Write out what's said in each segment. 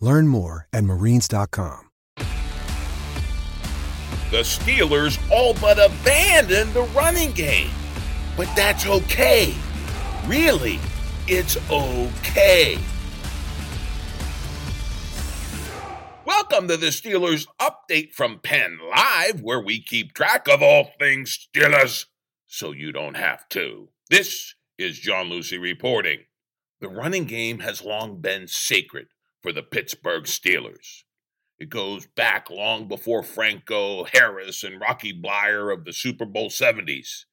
Learn more at marines.com. The Steelers all but abandoned the running game. But that's okay. Really, it's okay. Welcome to the Steelers update from Penn Live, where we keep track of all things Steelers so you don't have to. This is John Luciew reporting. The running game has long been sacred for the Pittsburgh Steelers. It goes back long before Franco, Harris, and Rocky Bleier of the Super Bowl 70s.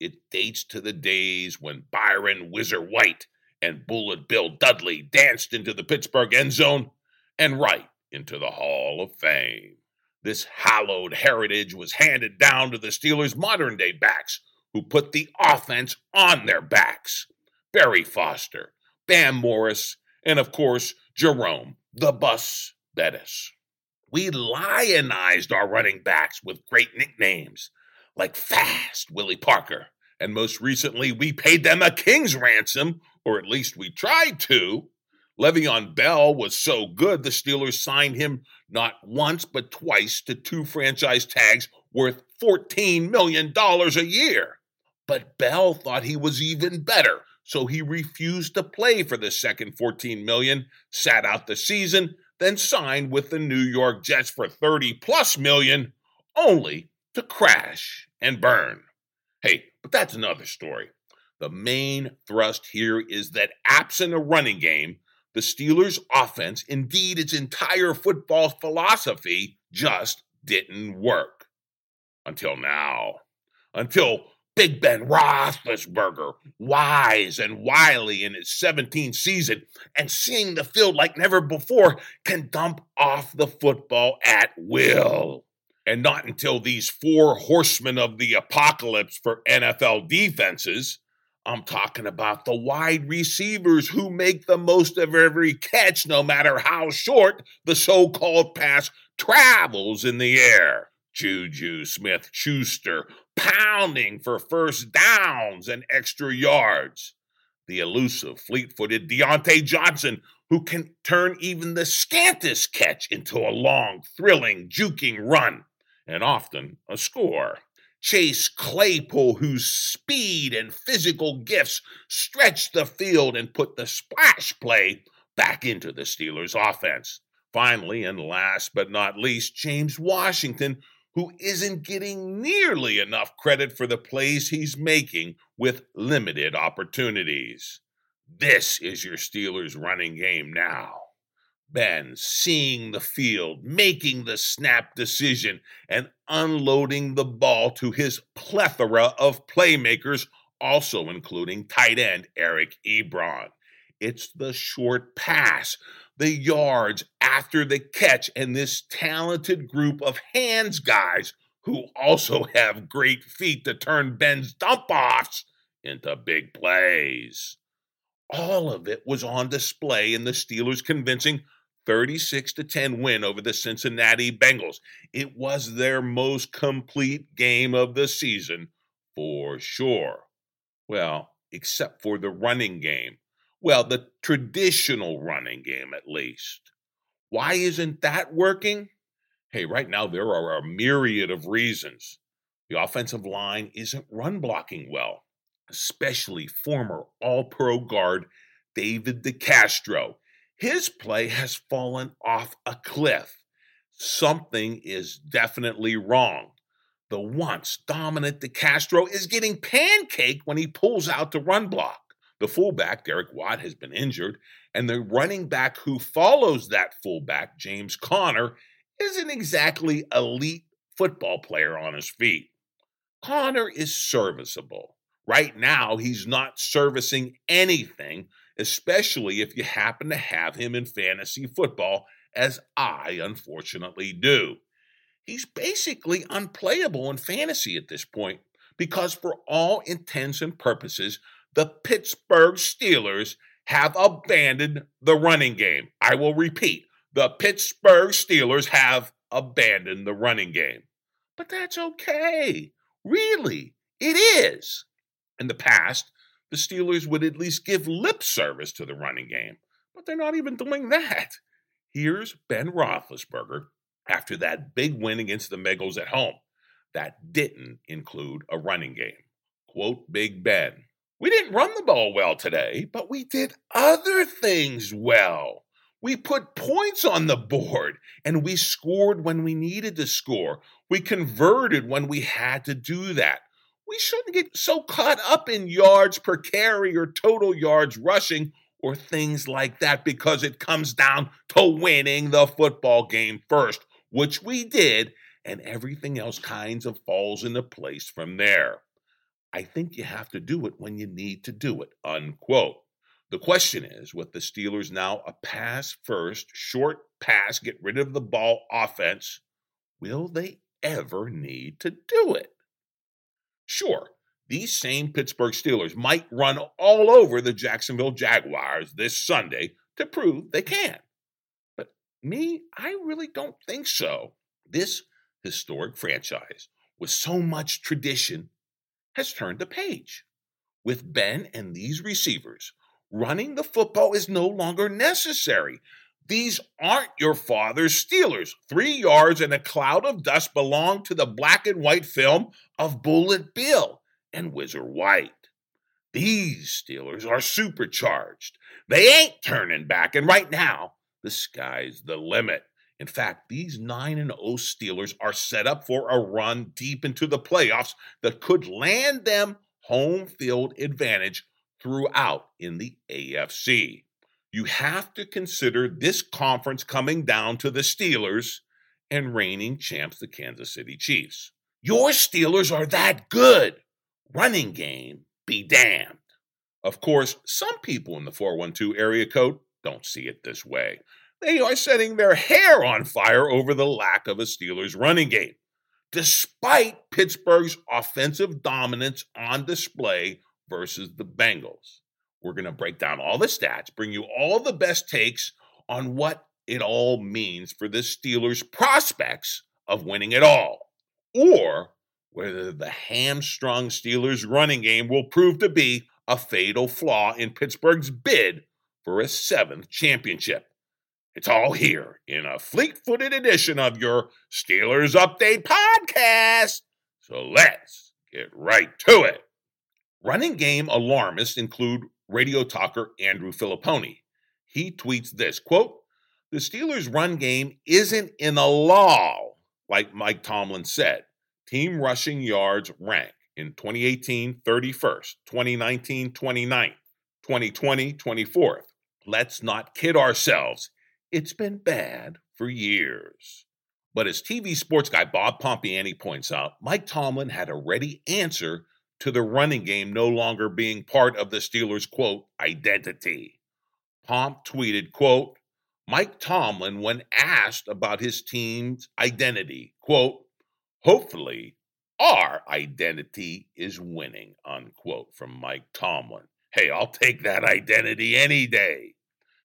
It dates to the days when Byron Whizzer White and Bullet Bill Dudley danced into the Pittsburgh end zone and right into the Hall of Fame. This hallowed heritage was handed down to the Steelers' modern day backs who put the offense on their backs. Barry Foster, Bam Morris, and of course, Jerome, the Bus Bettis. We lionized our running backs with great nicknames like Fast Willie Parker. And most recently, we paid them a king's ransom, or at least we tried to. Le'Veon Bell was so good, the Steelers signed him not once, but twice to two franchise tags worth $14 million a year. But Bell thought he was even better, so he refused to play for the second 14 million, sat out the season, then signed with the New York Jets for 30 plus million, only to crash and burn. Hey, but that's another story. The main thrust here is that absent a running game, the Steelers' offense, indeed its entire football philosophy, just didn't work. Until now. Until Big Ben Roethlisberger, wise and wily in his 17th season, and seeing the field like never before, can dump off the football at will. And not until these four horsemen of the apocalypse for NFL defenses, I'm talking about the wide receivers who make the most of every catch, no matter how short the so called pass travels in the air. Juju Smith Schuster, pounding for first downs and extra yards. The elusive, fleet footed Diontae Johnson, who can turn even the scantest catch into a long, thrilling, juking run, and often a score. Chase Claypool, whose speed and physical gifts stretch the field and put the splash play back into the Steelers' offense. Finally, and last but not least, James Washington, who isn't getting nearly enough credit for the plays he's making with limited opportunities. This is your Steelers running game now. Ben seeing the field, making the snap decision, and unloading the ball to his plethora of playmakers, also including tight end Eric Ebron. It's the short pass, the yards after the catch, and this talented group of hands guys who also have great feet to turn Ben's dump offs into big plays. All of it was on display in the Steelers' convincing 36 to 10 win over the Cincinnati Bengals. It was their most complete game of the season for sure. Well, except for the running game well, the traditional running game, at least. Why isn't that working? Hey, right now there are a myriad of reasons. The offensive line isn't run blocking well, especially former All Pro guard David DeCastro. His play has fallen off a cliff. something is definitely wrong. The once dominant DeCastro is getting pancaked when he pulls out the run block. The fullback, Derek Watt, has been injured, and the running back who follows that fullback, James Conner, isn't exactly elite football player on his feet. Conner is serviceable. Right now, he's not servicing anything, especially if you happen to have him in fantasy football, as I unfortunately do. He's basically unplayable in fantasy at this point because, for all intents and purposes, the Pittsburgh Steelers have abandoned the running game. I will repeat the Pittsburgh Steelers have abandoned the running game. But that's okay. Really, it is. In the past, the Steelers would at least give lip service to the running game, but they're not even doing that. Here's Ben Roethlisberger after that big win against the Bengals at home. That didn't include a running game. Quote Big Ben. We didn't run the ball well today, but we did other things well. We put points on the board and we scored when we needed to score. We converted when we had to do that. We shouldn't get so caught up in yards per carry or total yards rushing or things like that because it comes down to winning the football game first, which we did, and everything else kinds of falls into place from there. I think you have to do it when you need to do it, unquote. The question is with the Steelers now a pass first, short pass, get rid of the ball offense, will they ever need to do it? Sure, these same Pittsburgh Steelers might run all over the Jacksonville Jaguars this Sunday to prove they can. But me, I really don't think so. This historic franchise, with so much tradition, has turned the page. With Ben and these receivers, running the football is no longer necessary. These aren't your father's Steelers. Three yards and a cloud of dust belong to the black and white film of Bullet Bill and Whizzer White. These Steelers are supercharged. They ain't turning back, and right now, the sky's the limit. In fact, these 9 and 0 Steelers are set up for a run deep into the playoffs that could land them home field advantage throughout in the AFC. You have to consider this conference coming down to the Steelers and reigning champs, the Kansas City Chiefs. Your Steelers are that good. Running game be damned. Of course, some people in the 412 area code don't see it this way. They are setting their hair on fire over the lack of a Steelers running game. Despite Pittsburgh's offensive dominance on display versus the Bengals. We're going to break down all the stats, bring you all the best takes on what it all means for the Steelers' prospects of winning it all, or whether the hamstrung Steelers' running game will prove to be a fatal flaw in Pittsburgh's bid for a seventh championship. It's all here in a fleet footed edition of your Steelers Update podcast. So let's get right to it. Running game alarmists include radio talker Andrew Fillipponi. He tweets this quote, The Steelers' run game isn't in a lull, like Mike Tomlin said. Team rushing yards rank in 2018 31st, 2019 29th, 2020 24th. Let's not kid ourselves. It's been bad for years. But as TV sports guy Bob Pompeani points out, Mike Tomlin had a ready answer to the running game no longer being part of the Steelers' quote, identity. Pomp tweeted, quote, Mike Tomlin, when asked about his team's identity, quote, hopefully our identity is winning, unquote, from Mike Tomlin. Hey, I'll take that identity any day.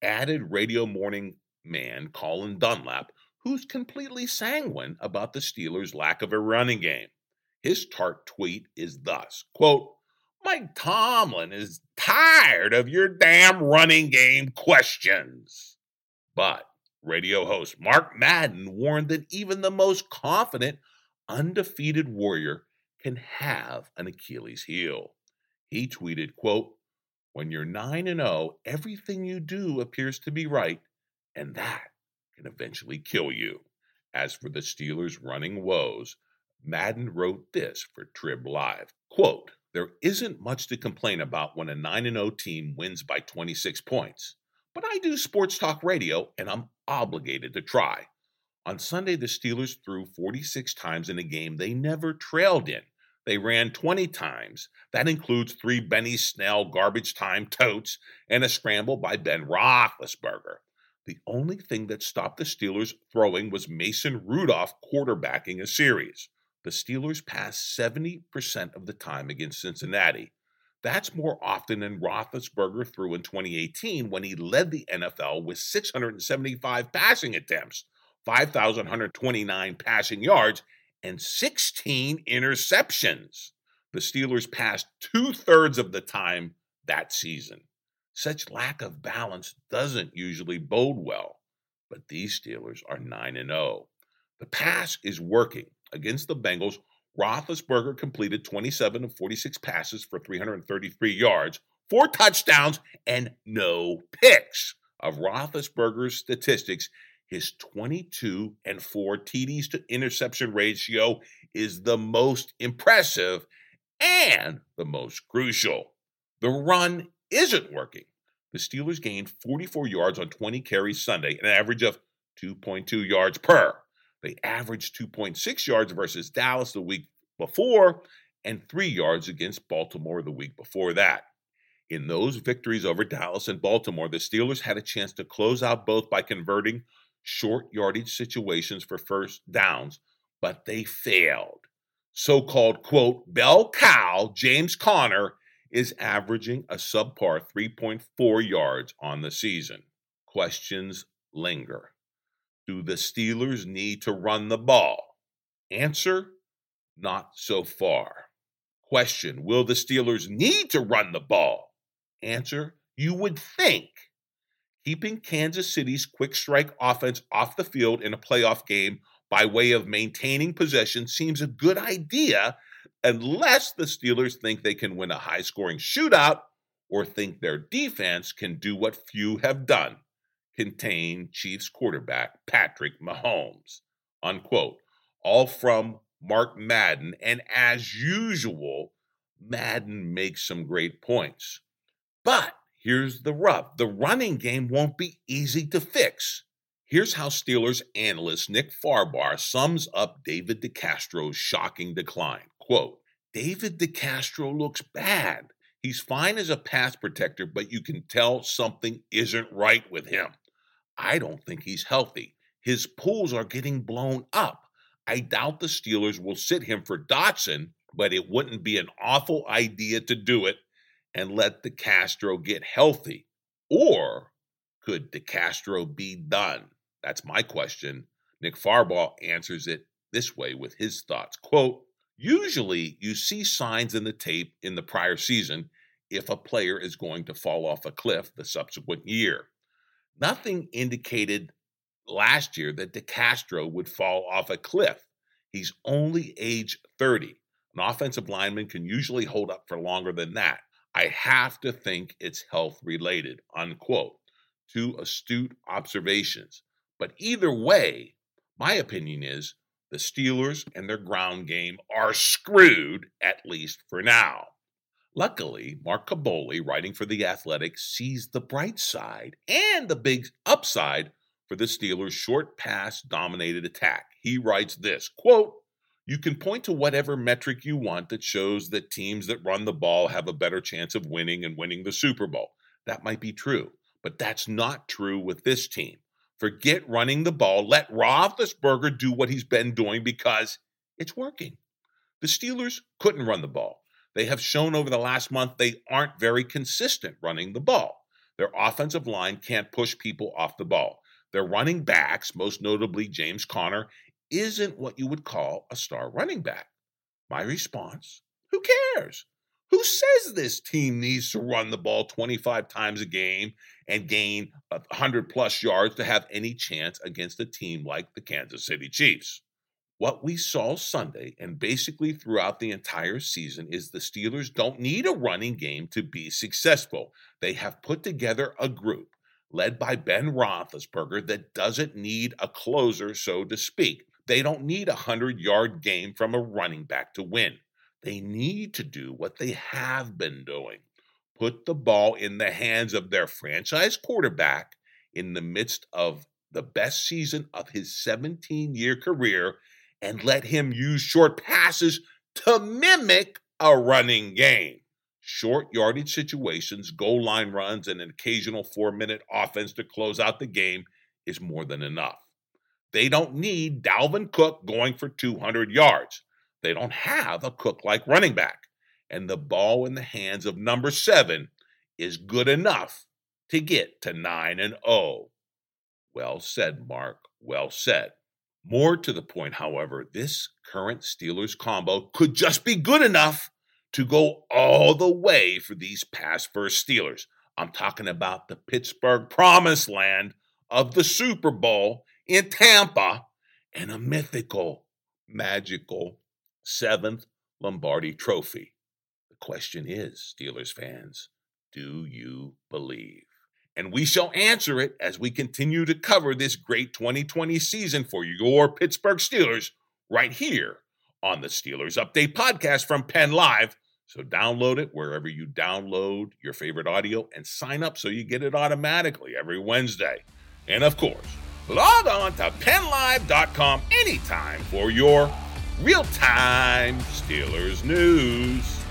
Added radio morning man Colin Dunlap, who's completely sanguine about the Steelers' lack of a running game. His tart tweet is thus quote, Mike Tomlin is tired of your damn running game questions. But radio host Mark Madden warned that even the most confident, undefeated warrior can have an Achilles heel. He tweeted, quote, when you're 9 and 0, everything you do appears to be right, and that can eventually kill you. As for the Steelers' running woes, Madden wrote this for Trib Live. Quote, there isn't much to complain about when a 9 0 team wins by 26 points. But I do sports talk radio and I'm obligated to try. On Sunday, the Steelers threw 46 times in a game they never trailed in. They ran 20 times. That includes three Benny Snell garbage time totes and a scramble by Ben Roethlisberger. The only thing that stopped the Steelers throwing was Mason Rudolph quarterbacking a series. The Steelers passed 70% of the time against Cincinnati. That's more often than Roethlisberger threw in 2018 when he led the NFL with 675 passing attempts, 5,129 passing yards, and 16 interceptions. The Steelers passed two thirds of the time that season. Such lack of balance doesn't usually bode well, but these Steelers are 9 0. The pass is working. Against the Bengals, Roethlisberger completed 27 of 46 passes for 333 yards, four touchdowns, and no picks. Of Roethlisberger's statistics, his 22 and 4 TDs to interception ratio is the most impressive and the most crucial. The run isn't working. The Steelers gained 44 yards on 20 carries Sunday, an average of 2.2 yards per. They averaged 2.6 yards versus Dallas the week before and 3 yards against Baltimore the week before that. In those victories over Dallas and Baltimore, the Steelers had a chance to close out both by converting short yardage situations for first downs, but they failed. So called, quote, bell cow James Conner is averaging a subpar 3.4 yards on the season. Questions linger. Do the Steelers need to run the ball? Answer not so far. Question Will the Steelers need to run the ball? Answer You would think keeping Kansas City's quick strike offense off the field in a playoff game by way of maintaining possession seems a good idea unless the Steelers think they can win a high scoring shootout or think their defense can do what few have done contain Chiefs quarterback Patrick Mahomes. Unquote. All from Mark Madden. And as usual, Madden makes some great points. But Here's the rub the running game won't be easy to fix. Here's how Steelers analyst Nick Farabaugh sums up David DeCastro's shocking decline. Quote, David DeCastro looks bad. He's fine as a pass protector, but you can tell something isn't right with him. I don't think he's healthy. His pulls are getting blown up. I doubt the Steelers will sit him for Dotson, but it wouldn't be an awful idea to do it and let DeCastro get healthy? Or could DeCastro be done? That's my question. Nick Farabaugh answers it this way with his thoughts. Quote, usually you see signs in the tape in the prior season if a player is going to fall off a cliff the subsequent year. Nothing indicated last year that DeCastro would fall off a cliff. He's only age 30. An offensive lineman can usually hold up for longer than that. I have to think it's health related, unquote. Two astute observations. But either way, my opinion is the Steelers and their ground game are screwed, at least for now. Luckily, Mark Kaboly, writing for The Athletic, sees the bright side and the big upside for the Steelers' short pass dominated attack. He writes this quote, you can point to whatever metric you want that shows that teams that run the ball have a better chance of winning and winning the Super Bowl. That might be true, but that's not true with this team. Forget running the ball. Let Roethlisberger do what he's been doing because it's working. The Steelers couldn't run the ball. They have shown over the last month they aren't very consistent running the ball. Their offensive line can't push people off the ball. Their running backs, most notably James Conner, isn't what you would call a star running back. My response who cares? Who says this team needs to run the ball 25 times a game and gain 100 plus yards to have any chance against a team like the Kansas City Chiefs? What we saw Sunday and basically throughout the entire season is the Steelers don't need a running game to be successful. They have put together a group led by Ben Roethlisberger, that doesn't need a closer, so to speak. They don't need a 100 yard game from a running back to win. They need to do what they have been doing put the ball in the hands of their franchise quarterback in the midst of the best season of his 17 year career and let him use short passes to mimic a running game. Short yardage situations, goal line runs, and an occasional four minute offense to close out the game is more than enough. They don't need Dalvin Cook going for 200 yards. They don't have a Cook like running back. And the ball in the hands of number seven is good enough to get to 9 and 0. Well said, Mark. Well said. More to the point, however, this current Steelers combo could just be good enough to go all the way for these pass first Steelers. I'm talking about the Pittsburgh promised land of the Super Bowl in Tampa and a mythical, magical seventh Lombardi trophy. The question is, Steelers fans, do you believe? And we shall answer it as we continue to cover this great 2020 season for your Pittsburgh Steelers right here on the Steelers Update podcast from Penn Live. So download it wherever you download your favorite audio and sign up so you get it automatically every Wednesday. And of course, log on to pennlive.com anytime for your real time Steelers news.